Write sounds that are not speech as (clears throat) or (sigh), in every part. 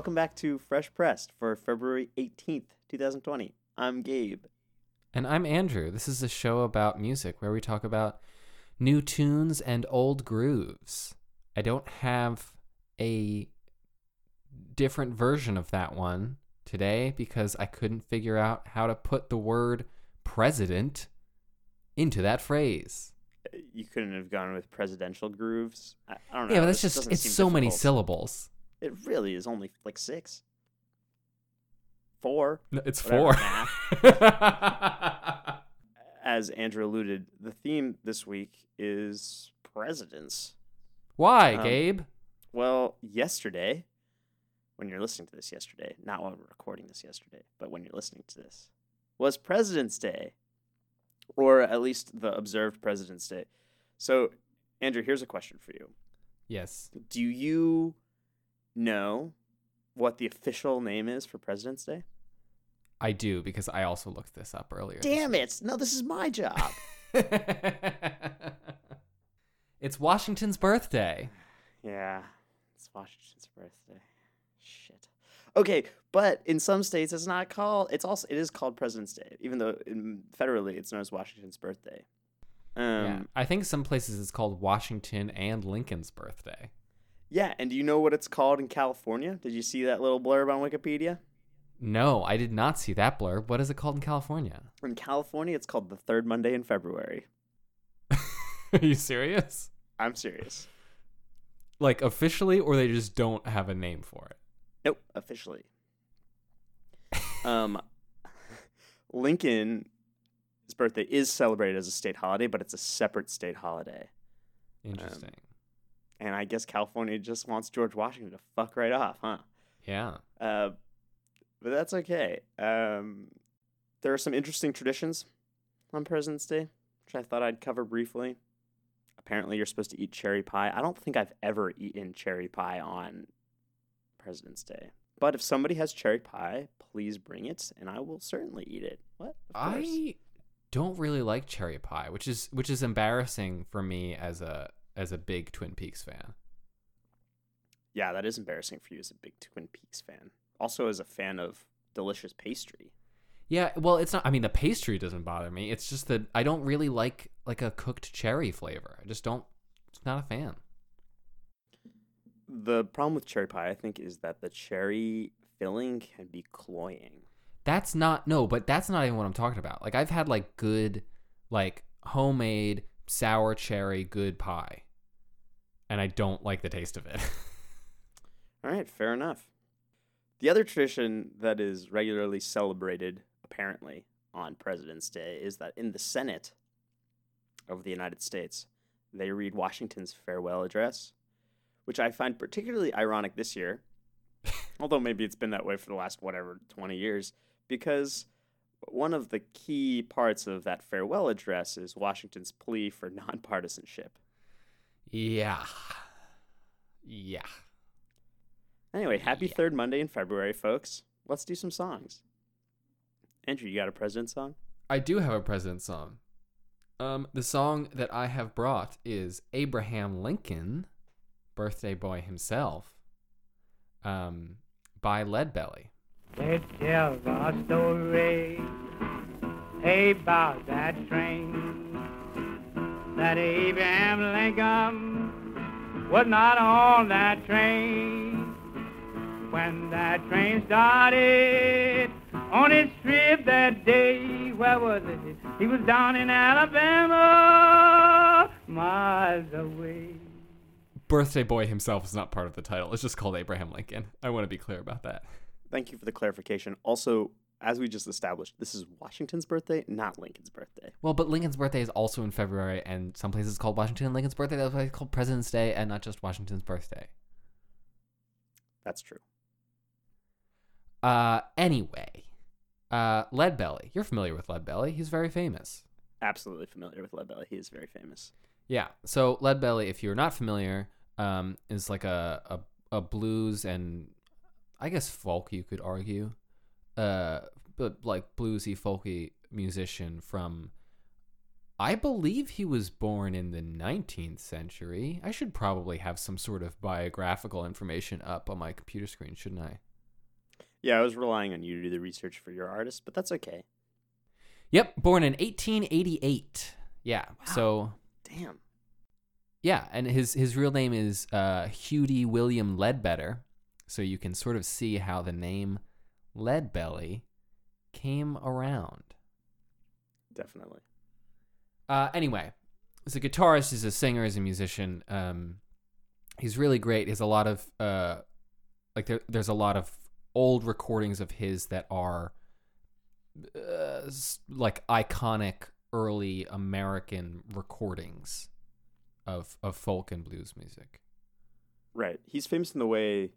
Welcome back to Fresh Pressed for February 18th, 2020. I'm Gabe. And I'm Andrew. This is a show about music where we talk about new tunes and old grooves. I don't have a different version of that one today because I couldn't figure out how to put the word president into that phrase. You couldn't have gone with presidential grooves. I, I don't know. Yeah, but that's just, it's so many syllables. It really is only like six. Four. No, it's Whatever, four. (laughs) As Andrew alluded, the theme this week is presidents. Why, Um, Gabe? Well, yesterday, when you're listening to this yesterday, not while we're recording this yesterday, but when you're listening to this, was President's Day, or at least the observed President's Day. So, Andrew, here's a question for you Yes. Do you know what the official name is for President's Day? I do because I also looked this up earlier. Damn it! No, this is my job. (laughs) it's Washington's birthday. (sighs) yeah, it's Washington's birthday. Shit. Okay, but in some states it's not called. It's also it is called President's Day, even though in, federally it's known as Washington's birthday. Um, yeah. I think some places it's called Washington and Lincoln's birthday. And do you know what it's called in California? Did you see that little blurb on Wikipedia? No, I did not see that blurb. What is it called in California? In California, it's called the third Monday in February. (laughs) Are you serious? I'm serious. Like officially, or they just don't have a name for it? Nope, officially. um, (laughs) Lincoln's birthday is celebrated as a state holiday, but it's a separate state holiday. Interesting. And I guess California just wants George Washington to fuck right off, huh? yeah. Uh, but that's okay. Um, there are some interesting traditions on President's Day, which I thought I'd cover briefly. Apparently, you're supposed to eat cherry pie. I don't think I've ever eaten cherry pie on President's Day. But if somebody has cherry pie, please bring it, and I will certainly eat it. What? I don't really like cherry pie, which is which is embarrassing for me as a as a big Twin Peaks fan. Yeah, that is embarrassing for you as a big Twin Peaks fan. Also, as a fan of delicious pastry. Yeah, well, it's not. I mean, the pastry doesn't bother me. It's just that I don't really like like a cooked cherry flavor. I just don't. It's not a fan. The problem with cherry pie, I think, is that the cherry filling can be cloying. That's not no, but that's not even what I'm talking about. Like I've had like good, like homemade sour cherry good pie, and I don't like the taste of it. (laughs) All right, fair enough. The other tradition that is regularly celebrated, apparently, on President's Day is that in the Senate of the United States, they read Washington's farewell address, which I find particularly ironic this year, (laughs) although maybe it's been that way for the last, whatever, 20 years, because one of the key parts of that farewell address is Washington's plea for nonpartisanship. yeah, yeah. Anyway, happy Yeah. third Monday in February, folks. Let's do some songs. Andrew, you got a president song? I do have a president song. Um, the song that I have brought is Abraham Lincoln, birthday boy himself, um, by Leadbelly. Let's tell the story about that train that Abraham Lincoln was not on that train when that train started on its trip that day. Where was it? He was down in Alabama, miles away. Birthday boy himself is not part of the title. It's just called Abraham Lincoln. I want to be clear about that. Thank you for the clarification. Also, as we just established, this is Washington's birthday, not Lincoln's birthday. Well, but Lincoln's birthday is also in February, and some places it's called Washington and Lincoln's birthday. That's why it's called President's Day and not just Washington's birthday. That's true. Uh, anyway, uh, Leadbelly. You're familiar with Leadbelly. He's very famous. Absolutely familiar with Leadbelly. He is very famous. Yeah. So Leadbelly, if you're not familiar, um, is like a, a a blues and I guess folk you could argue, uh, but like bluesy folky musician from. I believe he was born in the 19th century. I should probably have some sort of biographical information up on my computer screen, shouldn't I? Yeah, I was relying on you to do the research for your artist, but that's okay. Yep, born in 1888. Yeah. So Damn. yeah, and his his real name is uh, Huddie William Ledbetter. So you can sort of see how the name Lead Belly came around. Definitely. Uh, anyway, as a guitarist, he's a singer, he's a musician. Um, he's really great. He has a lot of uh, like there, there's a lot of old recordings of his that are uh, like iconic early American recordings of of folk and blues music. Right. He's famous in the way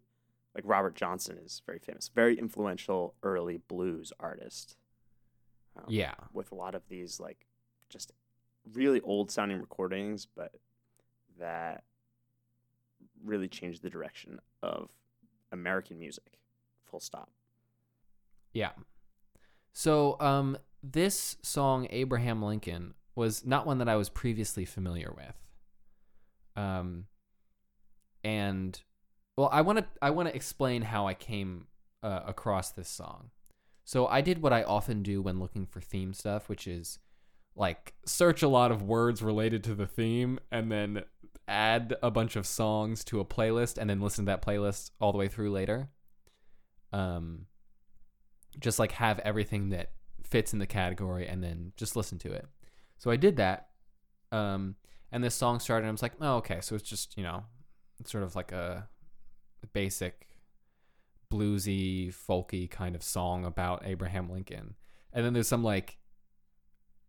like Robert Johnson is very famous. Very influential early blues artist. Um, Yeah. With a lot of these like just really old sounding recordings, but that really changed the direction of American music. Full stop. Yeah. So, um, this song, Abraham Lincoln, was not one that I was previously familiar with. Um, and well, I want to I want to explain how I came uh, across this song. So I did what I often do when looking for theme stuff, which is like search a lot of words related to the theme and then add a bunch of songs to a playlist and then listen to that playlist all the way through later. Um, just like have everything that fits in the category and then just listen to it. So I did that. Um, and this song started and I was like, oh, okay. So it's just, you know, it's sort of like a basic bluesy, folky kind of song about Abraham Lincoln. And then there's some like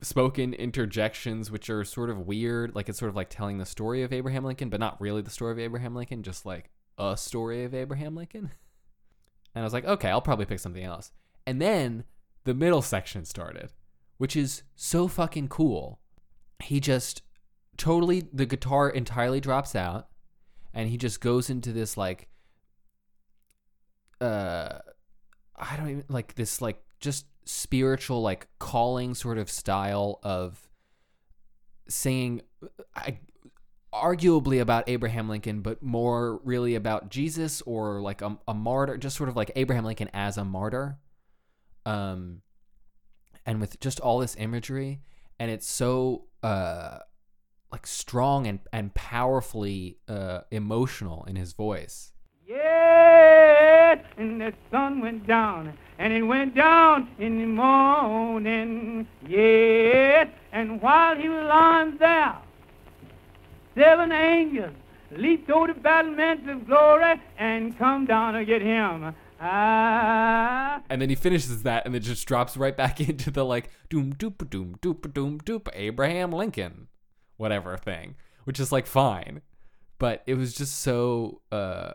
spoken interjections which are sort of weird. Like it's sort of like telling the story of Abraham Lincoln, but not really the story of Abraham Lincoln, just like a story of Abraham Lincoln. (laughs) And I was like, okay, I'll probably pick something else. And then the middle section started, which is so fucking cool. He just totally, the guitar entirely drops out and he just goes into this like, uh, I don't even like this, like, just spiritual, like, calling sort of style of singing. I, arguably about Abraham Lincoln, but more really about Jesus or like a, a martyr, just sort of like Abraham Lincoln as a martyr. Um, and with just all this imagery, and it's so uh, like strong and and powerfully uh, emotional in his voice. Yes, and the sun went down, and it went down in the morning. Yes, and while he was lying there, seven angels leaped over the battlements of glory and come down to get him. Ah. And then he finishes that, and it just drops right back (laughs) into the like doom doop doom doop doom doop Abraham Lincoln, whatever thing, which is like fine, but it was just so uh,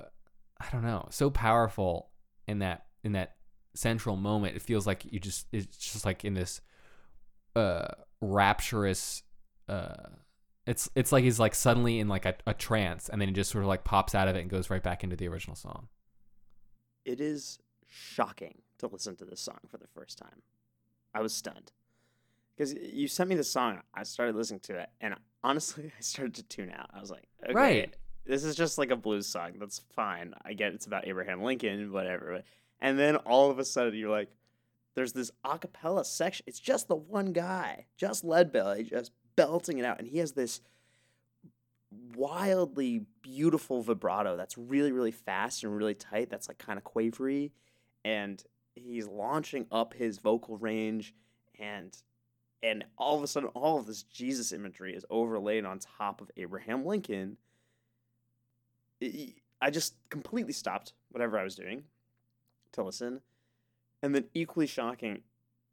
I don't know, so powerful in that in that central moment. It feels like you just it's just like in this uh rapturous uh it's it's like he's like suddenly in like a, a trance and then he just sort of like pops out of it and goes right back into the original song. It is shocking to listen to this song for the first time. I was stunned. Because you sent me the song, I started listening to it, and honestly, (laughs) I started to tune out. I was like, okay, Right. This is just like a blues song. That's fine. I get it's about Abraham Lincoln, whatever. And then all of a sudden, you're like, there's this a cappella section. It's just the one guy, just Leadbelly, just belting it out. And he has this wildly beautiful vibrato that's really, really fast and really tight. That's like kind of quavery. And he's launching up his vocal range and and all of a sudden all of this Jesus imagery is overlaid on top of Abraham Lincoln. I- just completely stopped whatever I was doing to listen. And then equally shocking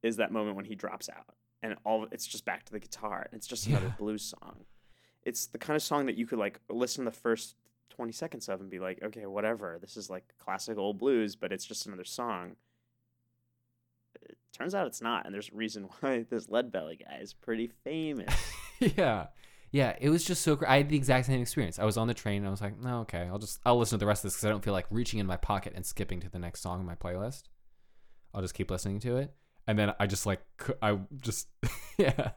is that moment when he drops out and all it's just back to the guitar. and It's just another Yeah. blues song. It's the kind of song that you could like listen to the first 20 seconds of and be like, okay, whatever. This is like classic old blues, but it's just another song. It turns out it's not, and there's a reason (laughs) why this Leadbelly guy is pretty famous. (laughs) yeah yeah it was just so great i had the exact same experience. I was on the train and i was like no okay i'll just i'll listen to the rest of this because i don't feel like reaching in my pocket and skipping to the next song in my playlist. I'll just keep listening to it. And then i just like i just (laughs) yeah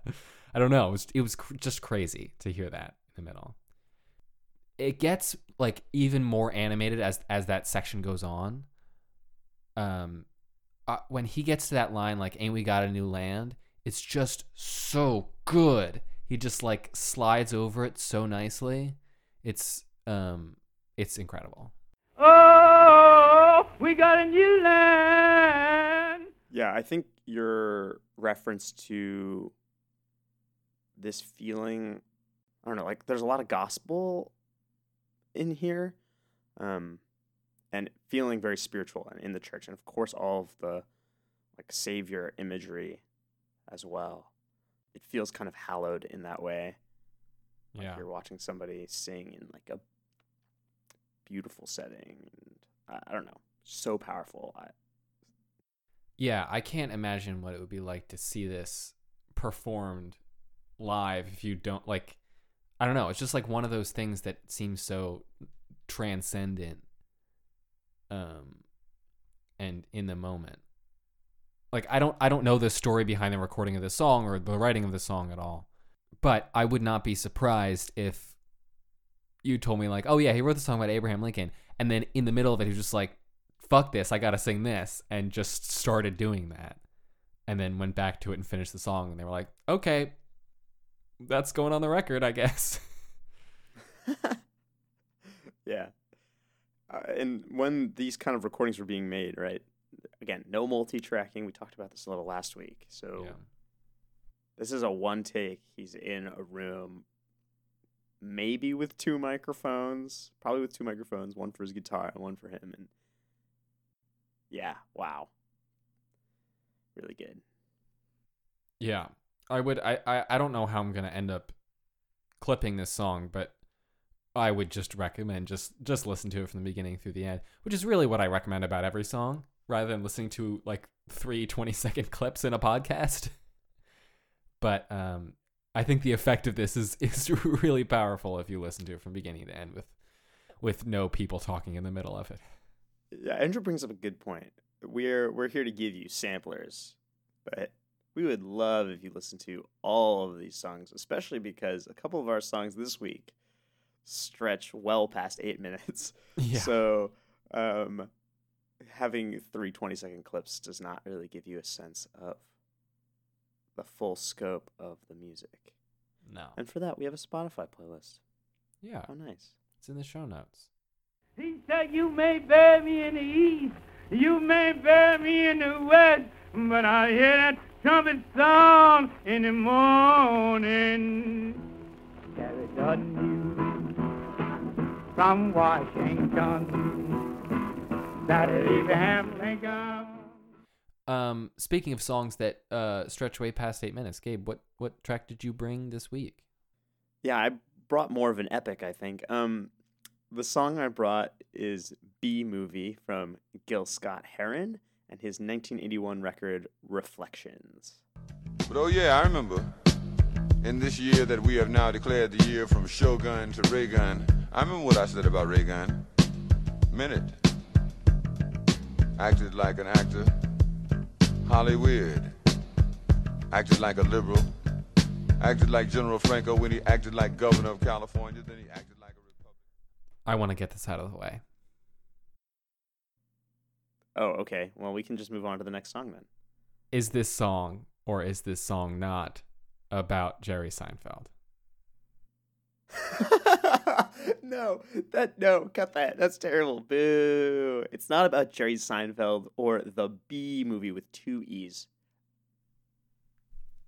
i don't know. It was it was cr- just crazy to hear that in the middle. It gets like even more animated as as that section goes on. Um uh, when he gets to that line, like "Ain't we got a new land?" It's just so good. He just like slides over it so nicely. It's um, it's incredible. Oh, we got a new land. Yeah, I think your reference to this feeling, I don't know, like there's a lot of gospel in here, um, and feeling very spiritual in the church, and of course all of the like savior imagery as well. It feels kind of hallowed in that way. Like Yeah. you're watching somebody sing in like a beautiful setting, and I, I don't know, so powerful. I, Yeah, I can't imagine what it would be like to see this performed live if you don't like I don't know, it's just like one of those things that seems so transcendent um and in the moment. Like I don't I don't know the story behind the recording of the song or the writing of the song at all. But I would not be surprised if you told me like, "Oh yeah, he wrote the song about Abraham Lincoln." And then in the middle of it he was just like, fuck this, I gotta sing this, and just started doing that. And then went back to it and finished the song, and they were like, okay, that's going on the record, I guess. (laughs) (laughs) yeah. Uh, and when these kind of recordings were being made, right? Again, no multi-tracking. We talked about this a little last week. So yeah. this is a one take. He's in a room, maybe with two microphones, probably with two microphones, one for his guitar and one for him. And yeah, wow, really good. Yeah. I would I, I, I don't know how I'm gonna end up clipping this song, but I would just recommend just just listen to it from the beginning through the end, which is really what I recommend about every song, rather than listening to like three 20 second (laughs) clips in a podcast. But um I think the effect of this is (laughs) is really powerful if you listen to it from beginning to end with with no people talking in the middle of it. Yeah, Andrew brings up a good point. We're we're here to give you samplers, but we would love if you listen to all of these songs, especially because a couple of our songs this week stretch well past eight minutes. (laughs) Yeah. So um, having three 20 second clips does not really give you a sense of the full scope of the music. no. And for that, we have a Spotify playlist. Yeah. How nice. It's in the show notes. He said, You may bury me in the east, you may bury me in the west, but I hear that trumpet sound in the morning. Carry the news from Washington that Abraham Lincoln. Um, speaking of songs that uh, stretch way past eight minutes, Gabe, what what track did you bring this week? Yeah, I brought more of an epic, I think. Um, the song I brought is B Movie from Gil Scott Heron and his 1981 record Reflections. But oh yeah, I remember in this year that we have now declared the year from Shogun to Raygun. I remember what I said about Raygun. Minute. Acted like an actor. Hollywood. Acted like a liberal. Acted like General Franco when he acted like governor of California. Then he acted like a Republican. I want to get this out of the way. Oh, okay. Well, we can just move on to the next song then. Is this song or is this song not about Jerry Seinfeld? (laughs) no, that no, cut that. That's terrible. Boo. It's not about Jerry Seinfeld or the B movie with two E's.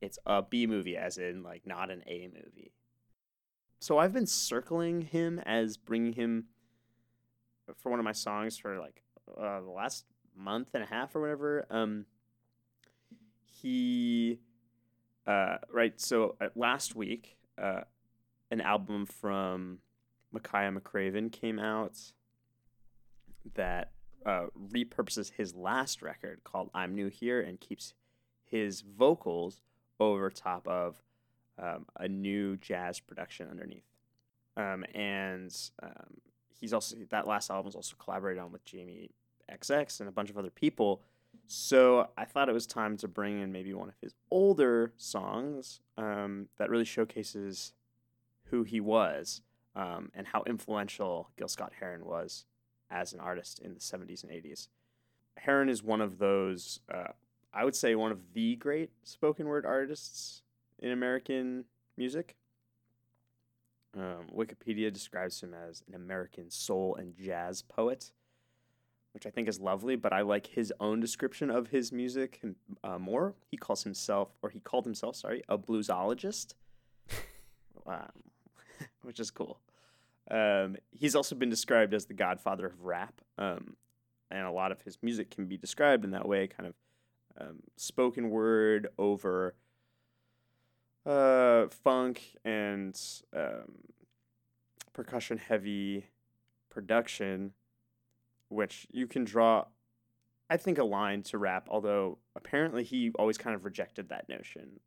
It's a B movie, as in like not an A movie. So I've been circling him as bringing him for one of my songs for like uh, the last month and a half or whatever. Um, he, uh, right. So uh, last week, uh, an album from Makaya McCraven came out that uh, repurposes his last record called I'm New Here and keeps his vocals over top of um, a new jazz production underneath. Um, and um, he's also, that last album was also collaborated on with Jamie XX and a bunch of other people. So I thought it was time to bring in maybe one of his older songs um, that really showcases who he was um, and how influential Gil Scott Heron was as an artist in the 70s and 80s. Heron is one of those, uh, I would say, one of the great spoken word artists in American music. Um, Wikipedia describes him as an American soul and jazz poet, which I think is lovely. But I like his own description of his music uh, more. He calls himself, or he called himself, sorry, a bluesologist, (laughs) um, which is cool. Um, he's also been described as the godfather of rap, um, and a lot of his music can be described in that way, kind of um, spoken word over uh, funk and um, percussion heavy production, which you can draw, I think, a line to rap, although apparently he always kind of rejected that notion.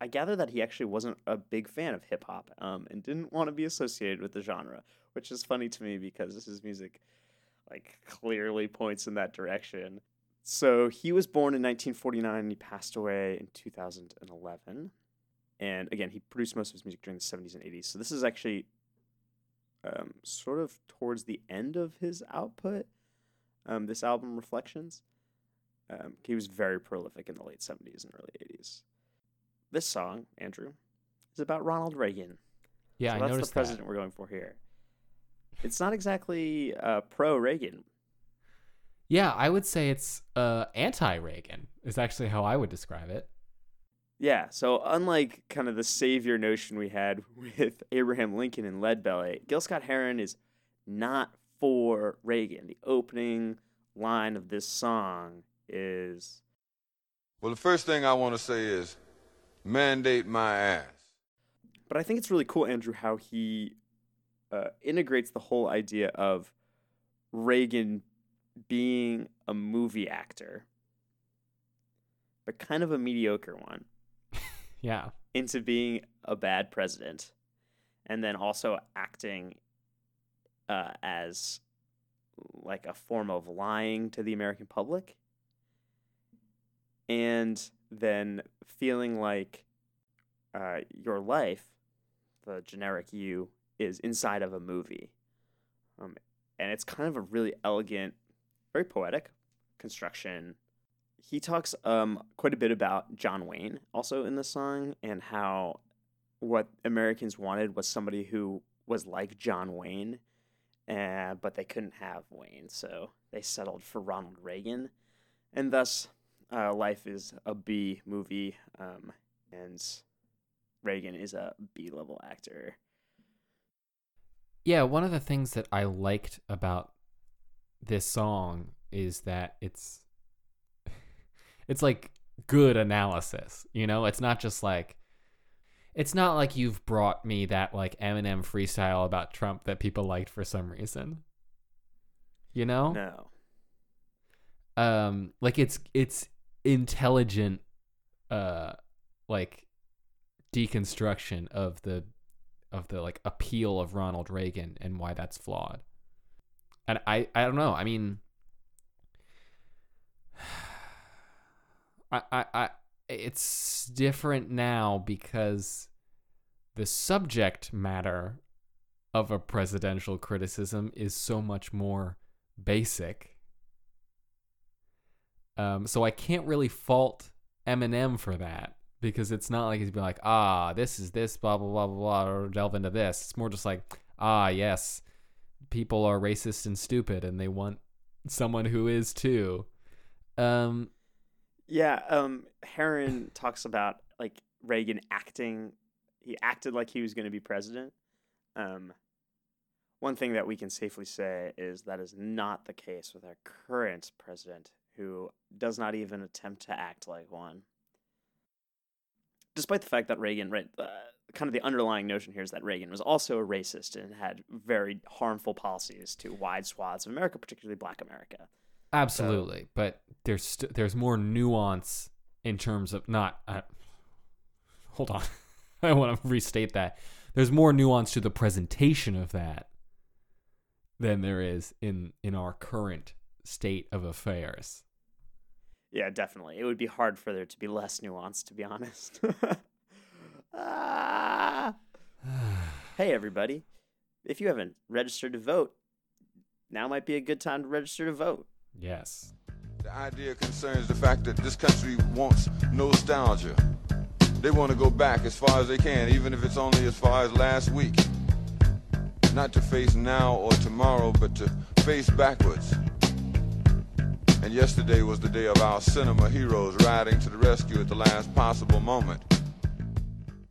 I gather that he actually wasn't a big fan of hip hop um, and didn't want to be associated with the genre, which is funny to me because this is music like clearly points in that direction. So he was born in 1949 and he passed away in 2011. And again, he produced most of his music during the 70s and 80s. So this is actually um, sort of towards the end of his output. Um, this album, Reflections. Um, he was very prolific in the late 70s and early 80s. This song, Andrew, is about Ronald Reagan. Yeah, so I that's noticed the president that. we're going for here. It's not exactly uh, pro Reagan. Yeah, I would say it's uh, anti-Reagan. Is actually how I would describe it. Yeah, so unlike kind of the savior notion we had (laughs) with Abraham Lincoln and Leadbelly, Gil Scott Heron is not for Reagan. The opening line of this song is Well, the first thing I want to say is mandate my ass. But I think it's really cool, Andrew, how he uh, integrates the whole idea of Reagan being a movie actor, but kind of a mediocre one, (laughs) Yeah. into being a bad president, and then also acting uh, as like a form of lying to the American public, and then feeling like uh, your life, the generic you, is inside of a movie. Um, and it's kind of a really elegant, very poetic construction. He talks um, quite a bit about John Wayne also in the song and how what Americans wanted was somebody who was like John Wayne, uh, but they couldn't have Wayne, so they settled for Ronald Reagan. And thus, uh, life is a B movie, um, and Reagan is a B level actor. Yeah, one of the things that I liked about this song is that it's (laughs) it's like good analysis, you know? It's not just like it's not like you've brought me that like Eminem freestyle about Trump that people liked for some reason. You know? No. um like it's it's intelligent uh like deconstruction of the of the like appeal of Ronald Reagan and why that's flawed. And I I don't know. I mean (sighs) I I, I it's different now because the subject matter of a presidential criticism is so much more basic. Um, so I can't really fault Eminem for that because it's not like he's been like, ah, this is this, blah blah blah blah blah, or delve into this. It's more just like, ah, yes, people are racist and stupid, and they want someone who is too. Um, Yeah, um, Heron talks about like Reagan acting. He acted like he was going to be president. Um, one thing that we can safely say is that is not the case with our current president, who does not even attempt to act like one. Despite the fact that Reagan, right, uh, kind of the underlying notion here is that Reagan was also a racist and had very harmful policies to wide swaths of America, particularly Black America. absolutely, but there's st- there's more nuance in terms of not. Uh, hold on, (laughs) I want to restate that. There's more nuance to the presentation of that than there is in in our current state of affairs. Yeah, definitely. It would be hard for there to be less nuance, to be honest. (laughs) Ah. (sighs) hey, everybody. If you haven't registered to vote, now might be a good time to register to vote. Yes. The idea concerns the fact that this country wants nostalgia. They want to go back as far as they can, even if it's only as far as last week. Not to face now or tomorrow, but to face backwards. And yesterday was the day of our cinema heroes riding to the rescue at the last possible moment.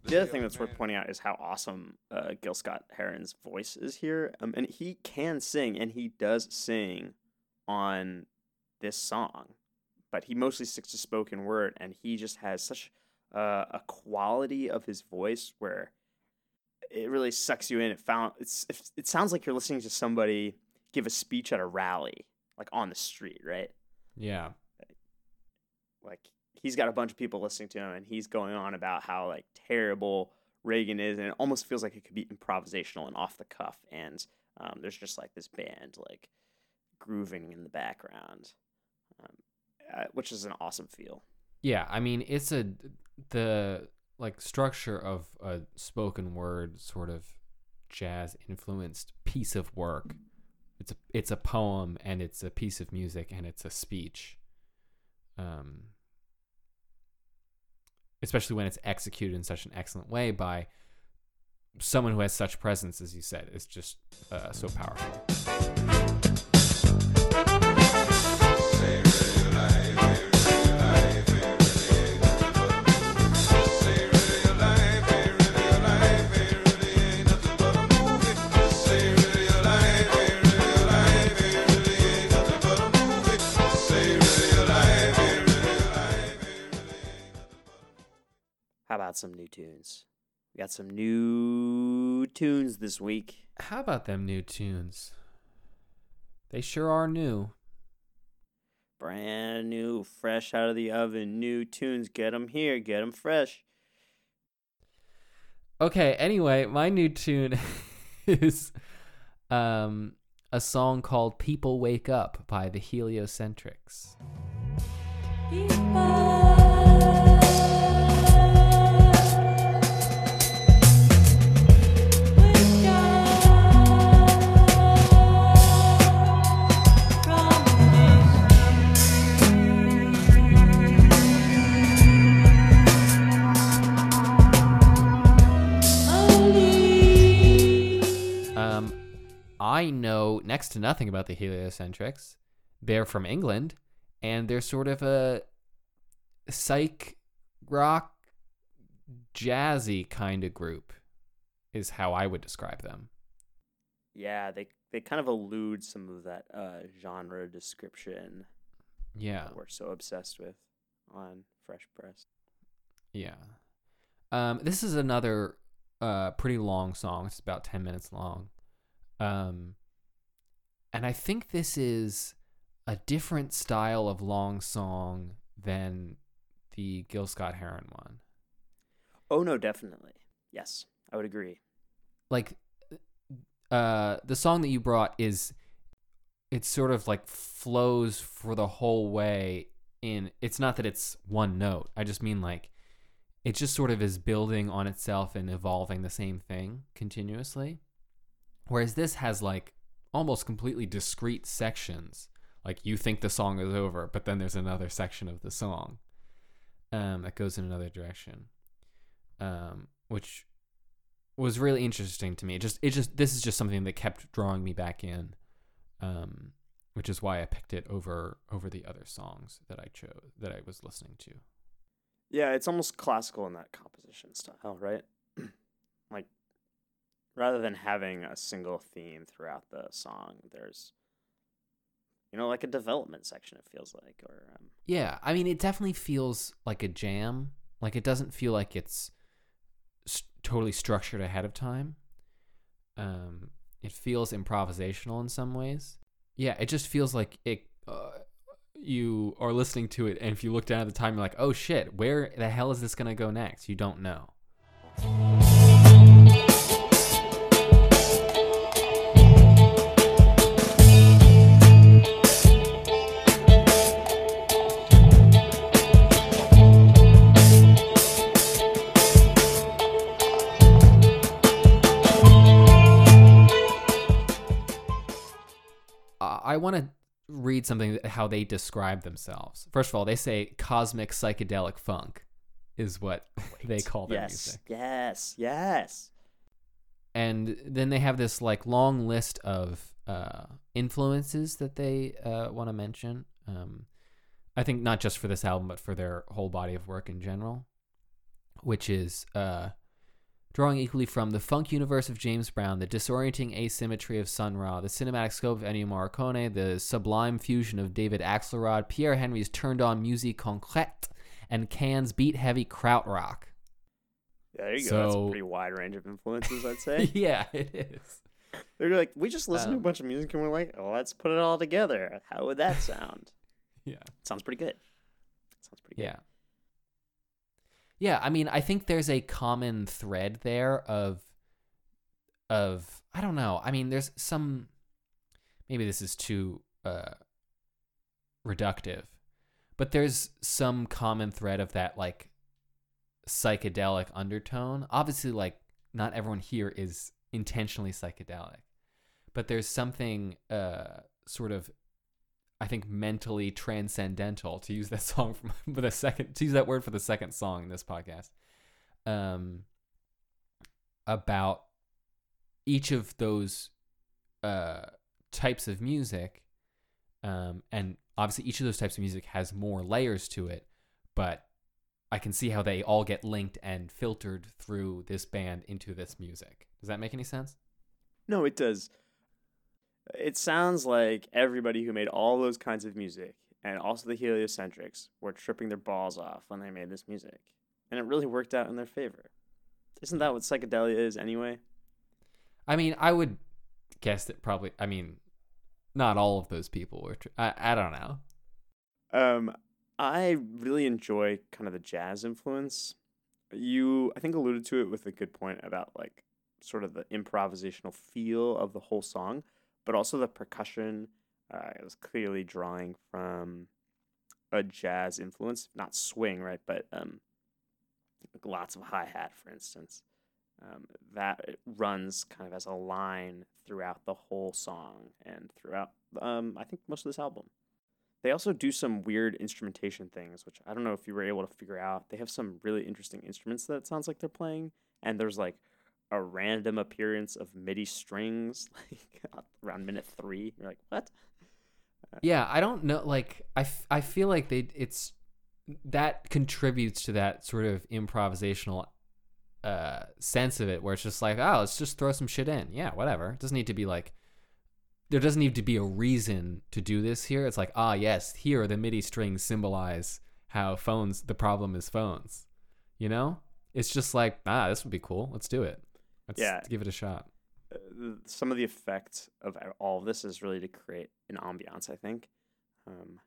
The other thing that's worth pointing out is how awesome uh, Gil Scott Heron's voice is here. Um, and he can sing, and he does sing on this song, but he mostly sticks to spoken word, and he just has such uh, a quality of his voice where it really sucks you in. It found it's it, it sounds like you're listening to somebody give a speech at a rally, like on the street, right? Yeah. like he's got a bunch of people listening to him and he's going on about how like terrible Reagan is and it almost feels like it could be improvisational and off the cuff and um, there's just like this band like grooving in the background um, uh, which is an awesome feel Yeah, I mean it's a the like structure of a spoken word sort of jazz influenced piece of work. It's a it's a poem and it's a piece of music and it's a speech. Um especially when it's executed in such an excellent way by someone who has such presence as you said is just uh, so powerful. How about some new tunes we got some new tunes this week How about them new tunes? They sure are new. brand new fresh out of the oven new tunes get them here get them fresh Okay, anyway, my new tune (laughs) is um a song called People Wake Up by the Heliocentrics. Um know next to nothing about the Heliocentrics. They're from England and they're sort of a psych rock jazzy kind of group is how I would describe them. yeah they they kind of elude some of that uh, genre description Yeah. we're so obsessed with on Fresh Pressed Yeah. Um, this is another uh, pretty long song. It's about 10 minutes long. Um, and I think this is a different style of long song than the Gil Scott Heron one. oh no definitely yes i would agree Like, uh, the song that you brought is, it sort of like flows for the whole way in. It's not that it's one note. I just mean like, it just sort of is building on itself and evolving the same thing continuously. Whereas this has like almost completely discrete sections. Like you think the song is over, but then there's another section of the song um, that goes in another direction, um, which was really interesting to me. It just it just this is just something that kept drawing me back in, um, which is why I picked it over over the other songs that I chose that I was listening to. Yeah, it's almost classical in that composition style, right? (clears throat) like, rather than having a single theme throughout the song, there's, you know, like a development section. It feels like, or um, Yeah, I mean, it definitely feels like a jam. Like it doesn't feel like it's s- totally structured ahead of time. Um, it feels improvisational in some ways. Yeah, it just feels like it. Uh, you are listening to it, and if you look down at the time, you're like, "Oh shit, where the hell is this gonna go next?" You don't know. I want to read something how they describe themselves. First of all, they say cosmic psychedelic funk is what they call their yes, music. yes, yes. and then they have this like long list of uh, influences that they uh, want to mention. Um, I think not just for this album, but for their whole body of work in general, which is uh, drawing equally from the funk universe of James Brown, the disorienting asymmetry of Sun Ra, the cinematic scope of Ennio Morricone, the sublime fusion of David Axelrod, Pierre Henry's turned-on musique concrète, and Can's beat-heavy krautrock. There you go. That's a pretty wide range of influences, I'd say. (laughs) yeah, it is. They're like, we just listened to a Um, bunch of music and we're like, oh, let's put it all together. How would that sound? (laughs) Yeah. Sounds pretty good. Sounds pretty good. Yeah. Yeah, I mean, I think there's a common thread there of of I don't know. I mean, there's some maybe this is too uh reductive. But there's some common thread of that like psychedelic undertone. Obviously like not everyone here is intentionally psychedelic. But there's something uh sort of I think mentally transcendental to use that song from for the second to use that word for the second song in this podcast. Um about each of those uh types of music um and obviously each of those types of music has more layers to it, but I can see how they all get linked and filtered through this band into this music. Does that make any sense? No, it does. It sounds like everybody who made all those kinds of music and also the heliocentrics were tripping their balls off when they made this music. And it really worked out in their favor. Isn't that what psychedelia is anyway? I mean, I would guess that probably. I mean, not all of those people were. Tr- I I don't know. Um, I really enjoy kind of the jazz influence. You, I think, alluded to it with a good point about like sort of the improvisational feel of the whole song, but also the percussion uh, clearly drawing from a jazz influence, not swing, right? But um, lots of hi hat, for instance. Um, that runs kind of as a line throughout the whole song and throughout, um, I think, most of this album. They also do some weird instrumentation things, which I don't know if you were able to figure out. They have some really interesting instruments that sounds like they're playing, and there's like a random appearance of MIDI strings, (laughs) like around minute three. You're like, what? Yeah, I don't know. Like, I, f- I feel like they it's that contributes to that sort of improvisational uh sense of it, where it's just like, oh, let's just throw some shit in. Yeah, whatever. It doesn't need to be like. There doesn't need to be a reason to do this here. It's like, ah, yes, here the MIDI strings symbolize how phones. The problem is phones. You know, it's just like, ah, this would be cool. Let's do it. Let's Yeah. give it a shot. Uh, Some of the effect of all of this is really to create an ambiance, I think, um,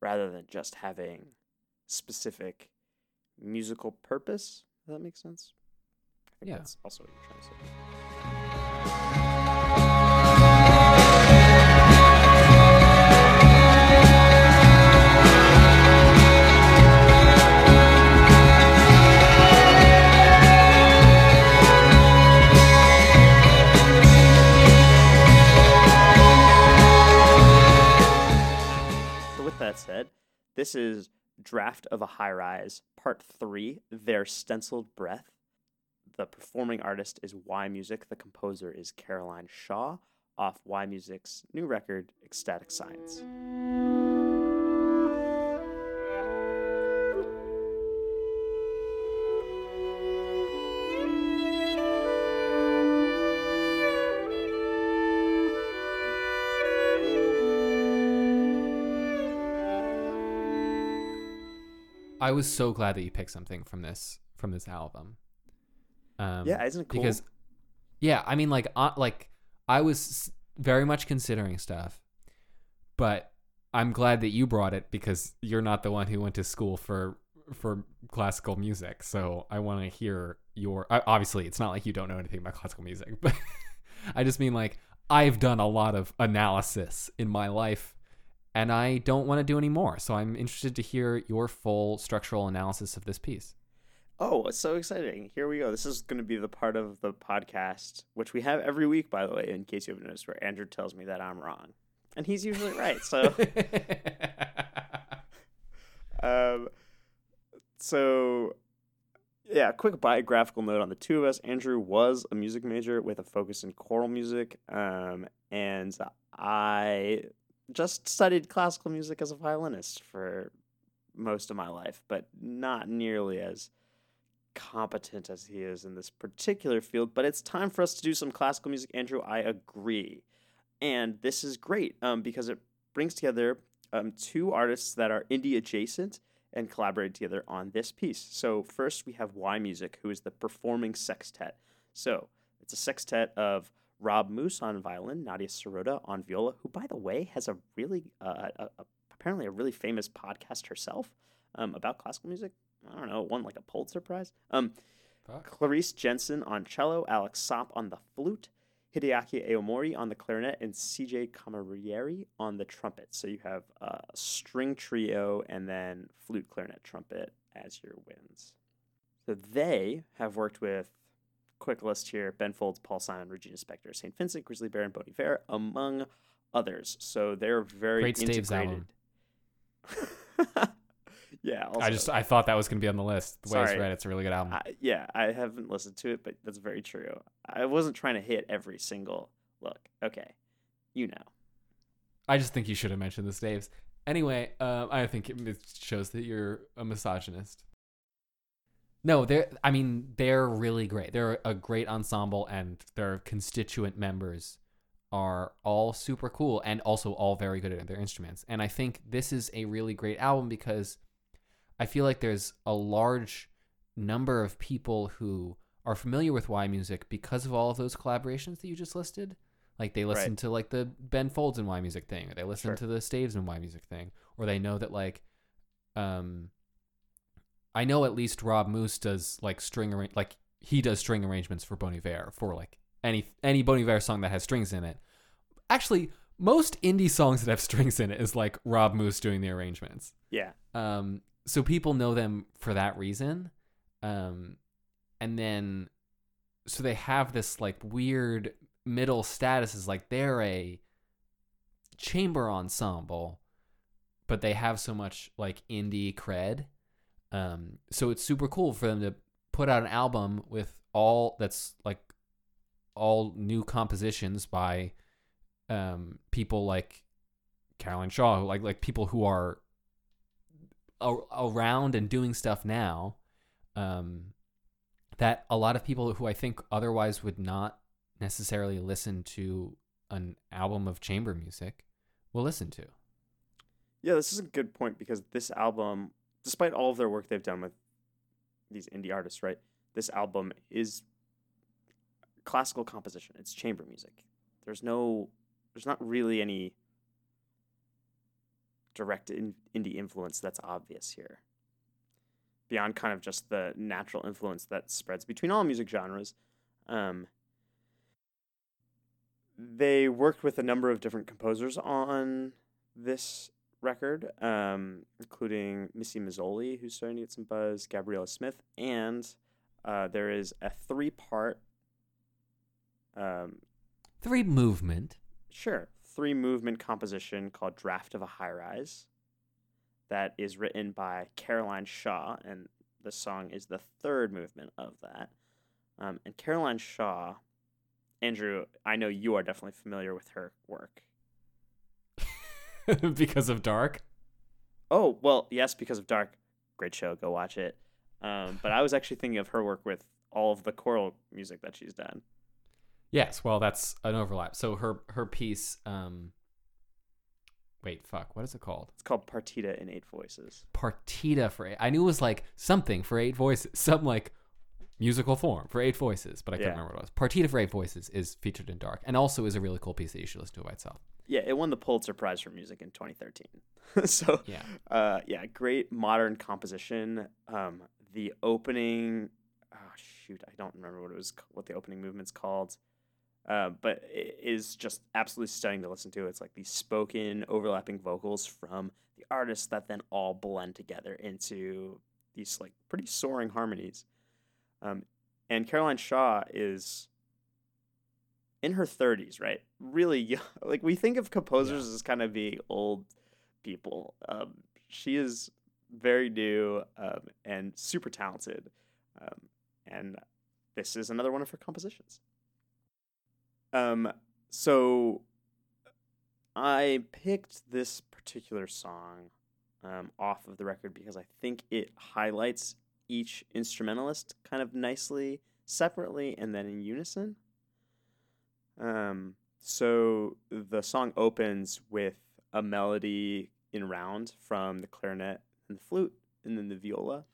rather than just having specific musical purpose. Does that make sense? I think Yeah. that's also what you're trying to say. That said, this is Draft of a High Rise, Part 3, Their Stenciled Breath. The performing artist is Y Music. The composer is Caroline Shaw, off Y Music's new record, Ecstatic Science. I was so glad that you picked something from this from this album. Um, Yeah, isn't it cool? Because, yeah, I mean, like, uh, like I was very much considering stuff, but I'm glad that you brought it because you're not the one who went to school for for classical music. So I want to hear your. Obviously, it's not like you don't know anything about classical music, (laughs) but I just mean like I've done a lot of analysis in my life and I don't want to do any more. So I'm interested to hear your full structural analysis of this piece. Oh, it's so exciting. Here we go. This is going to be the part of the podcast, which we have every week, by the way, in case you haven't noticed, where Andrew tells me that I'm wrong. and he's usually right. So, (laughs) um, so yeah, quick biographical note on the two of us. Andrew was a music major with a focus in choral music, um, and I just studied classical music as a violinist for most of my life, but not nearly as competent as he is in this particular field. But it's time for us to do some classical music, Andrew. I agree. And this is great um, because it brings together um, two artists that are indie adjacent and collaborate together on this piece. So, first we have yMusic, who is the performing sextet. So, it's a sextet of Rob Moose on violin, Nadia Sirota on viola, who, by the way, has a really, uh, a, a, apparently a really famous podcast herself um, about classical music. I don't know, won like a Pulitzer Prize. Um, Clarice Jensen on cello, Alex Sopp on the flute, Hideaki Aomori on the clarinet, and CJ Camarieri on the trumpet. So you have a string trio and then flute, clarinet, trumpet as your winds. So they have worked with, quick list here, Ben Folds, Paul Simon, Regina Spektor, St. Vincent, Grizzly Bear, and Bon Iver, among others. So they're very Great Staves integrated. (laughs) yeah, also, I just I thought that was gonna be on the list. The way it's Sorry. read, it's a really good album. I, yeah, I haven't listened to it, but that's very true. I wasn't trying to hit every single look. Okay, you know. I just think you should have mentioned the staves. Anyway, um, I think it shows that you're a misogynist. No, they're. I mean, they're really great. They're a great ensemble, and their constituent members are all super cool and also all very good at their instruments. And I think this is a really great album because I feel like there's a large number of people who are familiar with yMusic because of all of those collaborations that you just listed. Like they listen Right. to like the Ben Folds and yMusic thing, or they listen Sure. to the Staves and yMusic thing, or they know that like, um, I know at least Rob Moose does like string arrange like he does string arrangements for Bon Iver for like any any Bon Iver song that has strings in it. Actually, most indie songs that have (laughs) strings in it is like Rob Moose doing the arrangements. Yeah, Um, so people know them for that reason. Um, and then, so they have this like weird middle status is like they're a chamber ensemble, but they have so much like indie cred. Um, so it's super cool for them to put out an album with all that's like all new compositions by um, people like Caroline Shaw, like like people who are a- around and doing stuff now um, that a lot of people who I think otherwise would not necessarily listen to an album of chamber music will listen to. yeah. This is a good point because this album, despite all of their work they've done with these indie artists, right? This album is classical composition. It's chamber music. There's no, there's not really any direct in, indie influence that's obvious here. Beyond kind of just the natural influence that spreads between all music genres. Um, they worked with a number of different composers on this record, um, including Missy Mazzoli, who's starting to get some buzz, Gabriella Smith, and uh, there is a three part, um, Three movement. sure, three movement composition called Draft of a High Rise that is written by Caroline Shaw, and the song is the third movement of that. Um, and Caroline Shaw, Andrew, I know you are definitely familiar with her work. (laughs) because of dark. Oh, well, yes, because of Dark. Great show. Go watch it. Um, but I was actually thinking of her work with all of the choral music that she's done. Yes, well, that's an overlap. So her her piece. Um, wait, fuck. What is it called? It's called Partita in Eight Voices. Partita for eight. I knew it was like something for eight voices, (laughs) some like musical form for eight voices, but I can't Yeah. remember what it was. Partita for eight voices is featured in Dark, and also is a really cool piece that you should listen to by itself. Yeah, it won the Pulitzer Prize for Music in 2013. (laughs) so, Yeah. uh, yeah, great modern composition. Um, the opening, oh, shoot, I don't remember what it was, what the opening movement's called. Uh, but it is just absolutely stunning to listen to. It's like these spoken, overlapping vocals from the artists that then all blend together into these like pretty soaring harmonies. Um, and Caroline Shaw is in her 30s, right? Really young. (laughs) Like we think of composers as kind of being old people. Um, she is very new um, and super talented. Um, and this is another one of her compositions. Um, so I picked this particular song um, off of the record because I think it highlights each instrumentalist kind of nicely, separately, and then in unison. Um, so the song opens with a melody in round from the clarinet and the flute, and then the viola.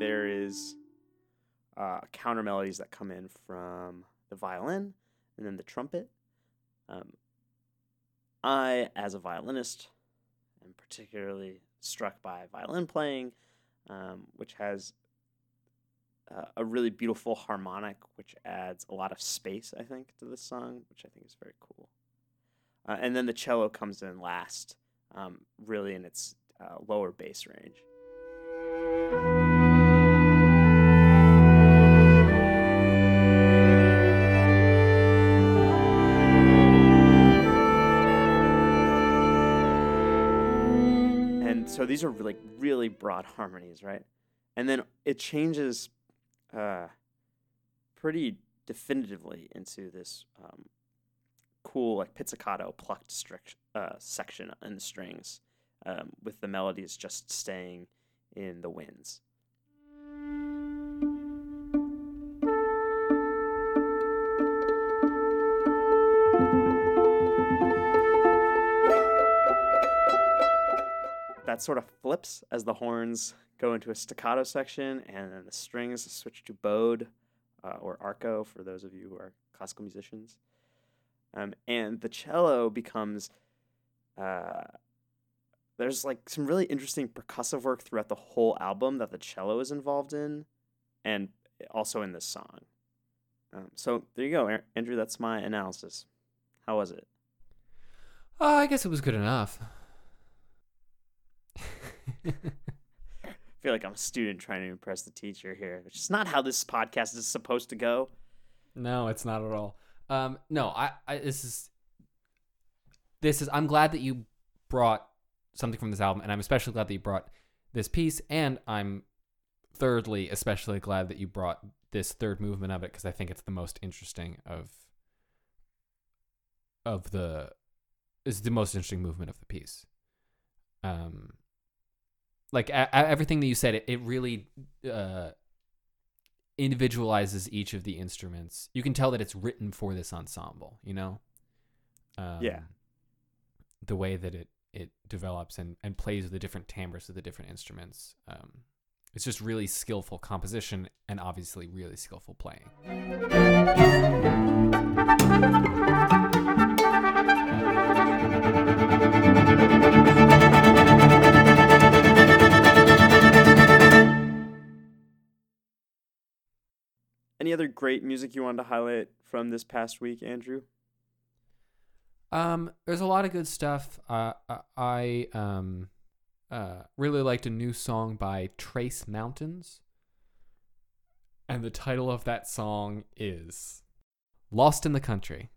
There is uh, counter melodies that come in from the violin and then the trumpet. Um, I, as a violinist, am particularly struck by violin playing, um, which has uh, a really beautiful harmonic, which adds a lot of space, I think, to this song, which I think is very cool. Uh, and then the cello comes in last, um, really in its uh, lower bass range. So these are like really broad harmonies, right? And then it changes uh, pretty definitively into this um, cool, like pizzicato plucked uh, section in the strings, um, with the melodies just staying in the winds. That sort of flips as the horns go into a staccato section, and then the strings switch to bowed uh, or arco for those of you who are classical musicians. Um, and the cello becomes uh, there's like some really interesting percussive work throughout the whole album that the cello is involved in, and also in this song. Um, so there you go, Andrew. That's my analysis. How was it? Uh, I guess it was good enough. (laughs) I feel like I'm a student trying to impress the teacher here, which is not how this podcast is supposed to go. No, it's not at all. Um, no, I, I this is this is I'm glad that you brought something from this album, and I'm especially glad that you brought this piece, and I'm thirdly especially glad that you brought this third movement of it because I think it's the most interesting of of the is the most interesting movement of the piece. Um, like a, everything that you said, it, it really uh individualizes each of the instruments. You can tell that it's written for this ensemble, you know? Um, Yeah. The way that it, it develops and, and plays with the different timbres of the different instruments. Um, it's just really skillful composition and obviously really skillful playing. Any other great music you wanted to highlight from this past week, Andrew? Um, there's a lot of good stuff. Uh, I- I um, uh, really liked a new song by Trace Mountains, and the title of that song is "Lost in the Country."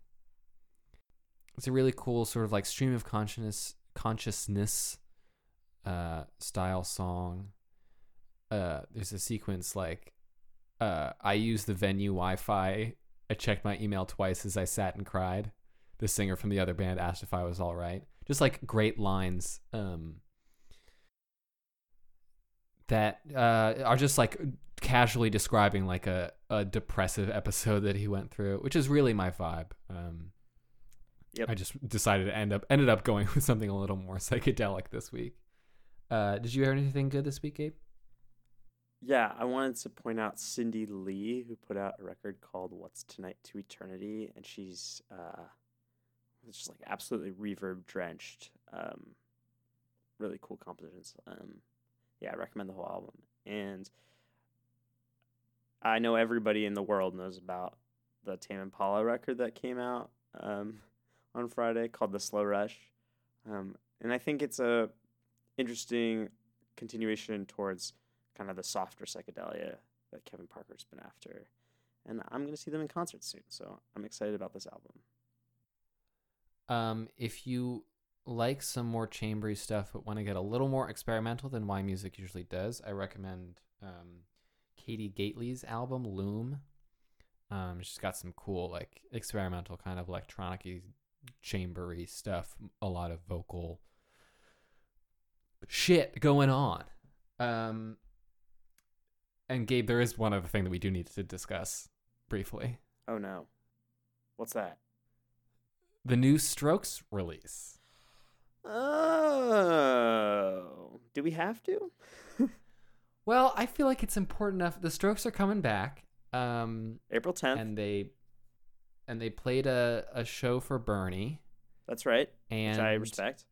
It's a really cool sort of like stream of consciousness, consciousness, uh, style song. Uh, there's a sequence like, uh, I used the venue Wi-Fi. I checked my email twice as I sat and cried the singer from the other band asked if I was all right. Just like great lines um, that uh, are just like casually describing like a, a depressive (laughs) episode that he went through, which is really my vibe. Um, Yep. I just decided to end up ended up going (laughs) with something a little more psychedelic this week. Uh, did you hear anything good this week, Gabe? Yeah, I wanted to point out Cindy Lee, who put out a record called "What's Tonight to Eternity," and she's uh, just like absolutely reverb drenched, um, really cool compositions. Um, yeah, I recommend the whole album. and I know everybody in the world knows about the Tame Impala record that came out um, (laughs) on Friday called The Slow Rush, um, and I think it's a interesting continuation towards kind of the softer psychedelia that Kevin Parker's been after. And I'm going to see them in concert soon, so I'm excited about this album. Um, if you like some more chambery stuff but want to get a little more experimental than yMusic usually does, I recommend um, Katie Gately's album Loom. Um, she's got some cool like experimental kind of electronic chambery stuff, a lot of vocal shit going on. Um, and Gabe, there is one other thing that we do need to discuss briefly. Oh no. What's that? The new Strokes release. Oh. Do we have to? (laughs) Well, I feel like it's important enough. The Strokes are coming back. Um, April 10th. and they and they played a, a show for Bernie. That's right. And which I respect.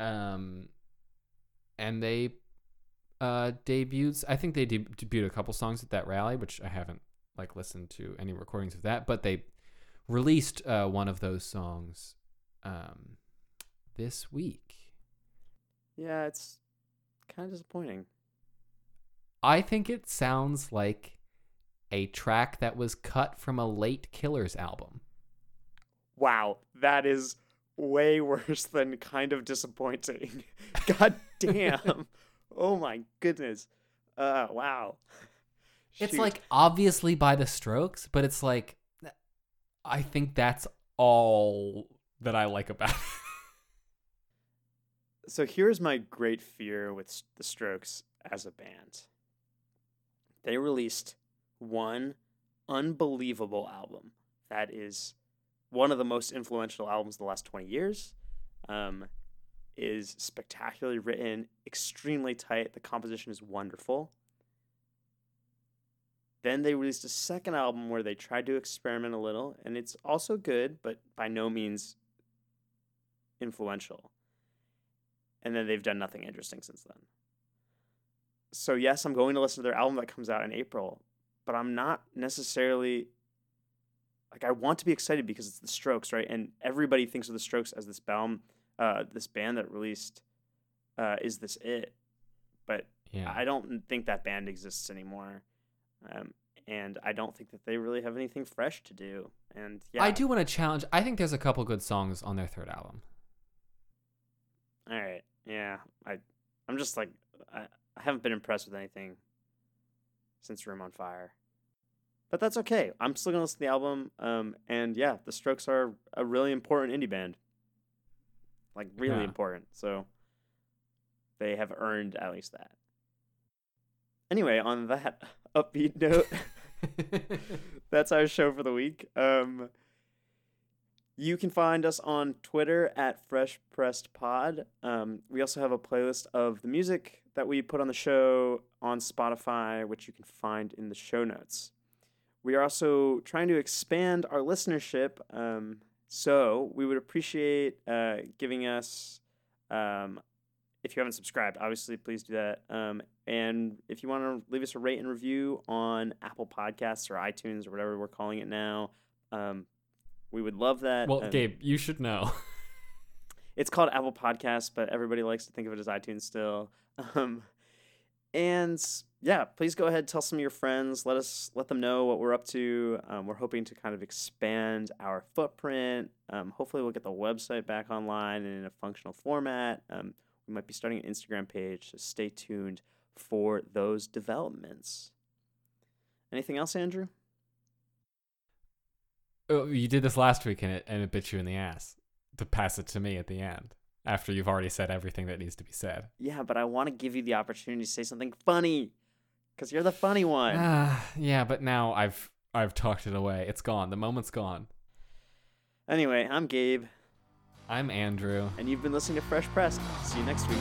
Um, and they uh debuted. I think they de- debuted a couple songs at that rally, which I haven't like listened to any recordings of that, but they released uh, one of those songs um this week. Yeah, it's kind of disappointing. I think it sounds like a track that was cut from a late Killers album. Wow, that is way (laughs) worse than kind of disappointing. God (laughs) damn. Oh my goodness. Uh wow. (laughs) It's like obviously by the Strokes, but it's like I think that's all that I like about it. (laughs) So here's my great fear with the Strokes as a band. They released one unbelievable album that is one of the most influential albums of the last 20 years. Um, is spectacularly written, extremely tight. The composition is wonderful. Then they released a second album where they tried to experiment a little, and it's also good, but by no means influential and then they've done nothing interesting since then. So yes, I'm going to listen to their album that comes out in April, but I'm not necessarily like I want to be excited because it's the Strokes, right? And everybody thinks of the Strokes as this band, uh, this band that released uh, is this it, but Yeah. I don't think that band exists anymore, um, and I don't think that they really have anything fresh to do. And yeah, I do want to challenge. I think there's a couple good songs on their third album. All right. Yeah. I I'm just like I, I haven't been impressed with anything since Room on Fire. But that's okay. I'm still gonna listen to the album. Um and yeah, the Strokes are a really important indie band. Like really Yeah. important. So they have earned at least that. Anyway, on that (laughs) upbeat note, (laughs) that's our show for the week. Um, you can find us on Twitter at Fresh Pressed Pod. Um, we also have a playlist of the music that we put on the show on Spotify, which you can find in the show notes. We are also trying to expand our listenership, um, so we would appreciate uh, giving us. Um, if you haven't subscribed, obviously, please do that. Um, and if you want to leave us a rate and review on Apple Podcasts or iTunes or whatever we're calling it now, um, we would love that. well, Gabe, you should know. it's called Apple Podcasts, but everybody likes to think of it as iTunes still. (laughs) Um, and yeah, please go ahead, tell some of your friends. Let us let them know what we're up to. Um, we're hoping to kind of expand our footprint. Um, hopefully, we'll get the website back online and in a functional format. Um, we might be starting an Instagram page, so stay tuned for those developments. Anything else, Andrew? Oh, you did this last week and it and it bit you in the ass to pass it to me at the end after you've already said everything that needs to be said. Yeah, but I want to give you the opportunity to say something funny because you're the funny one. Ah, (sighs) yeah, but now I've I've talked it away. It's gone. The moment's gone. Anyway, I'm Gabe. I'm Andrew. and you've been listening to Fresh Pressed. See you next week.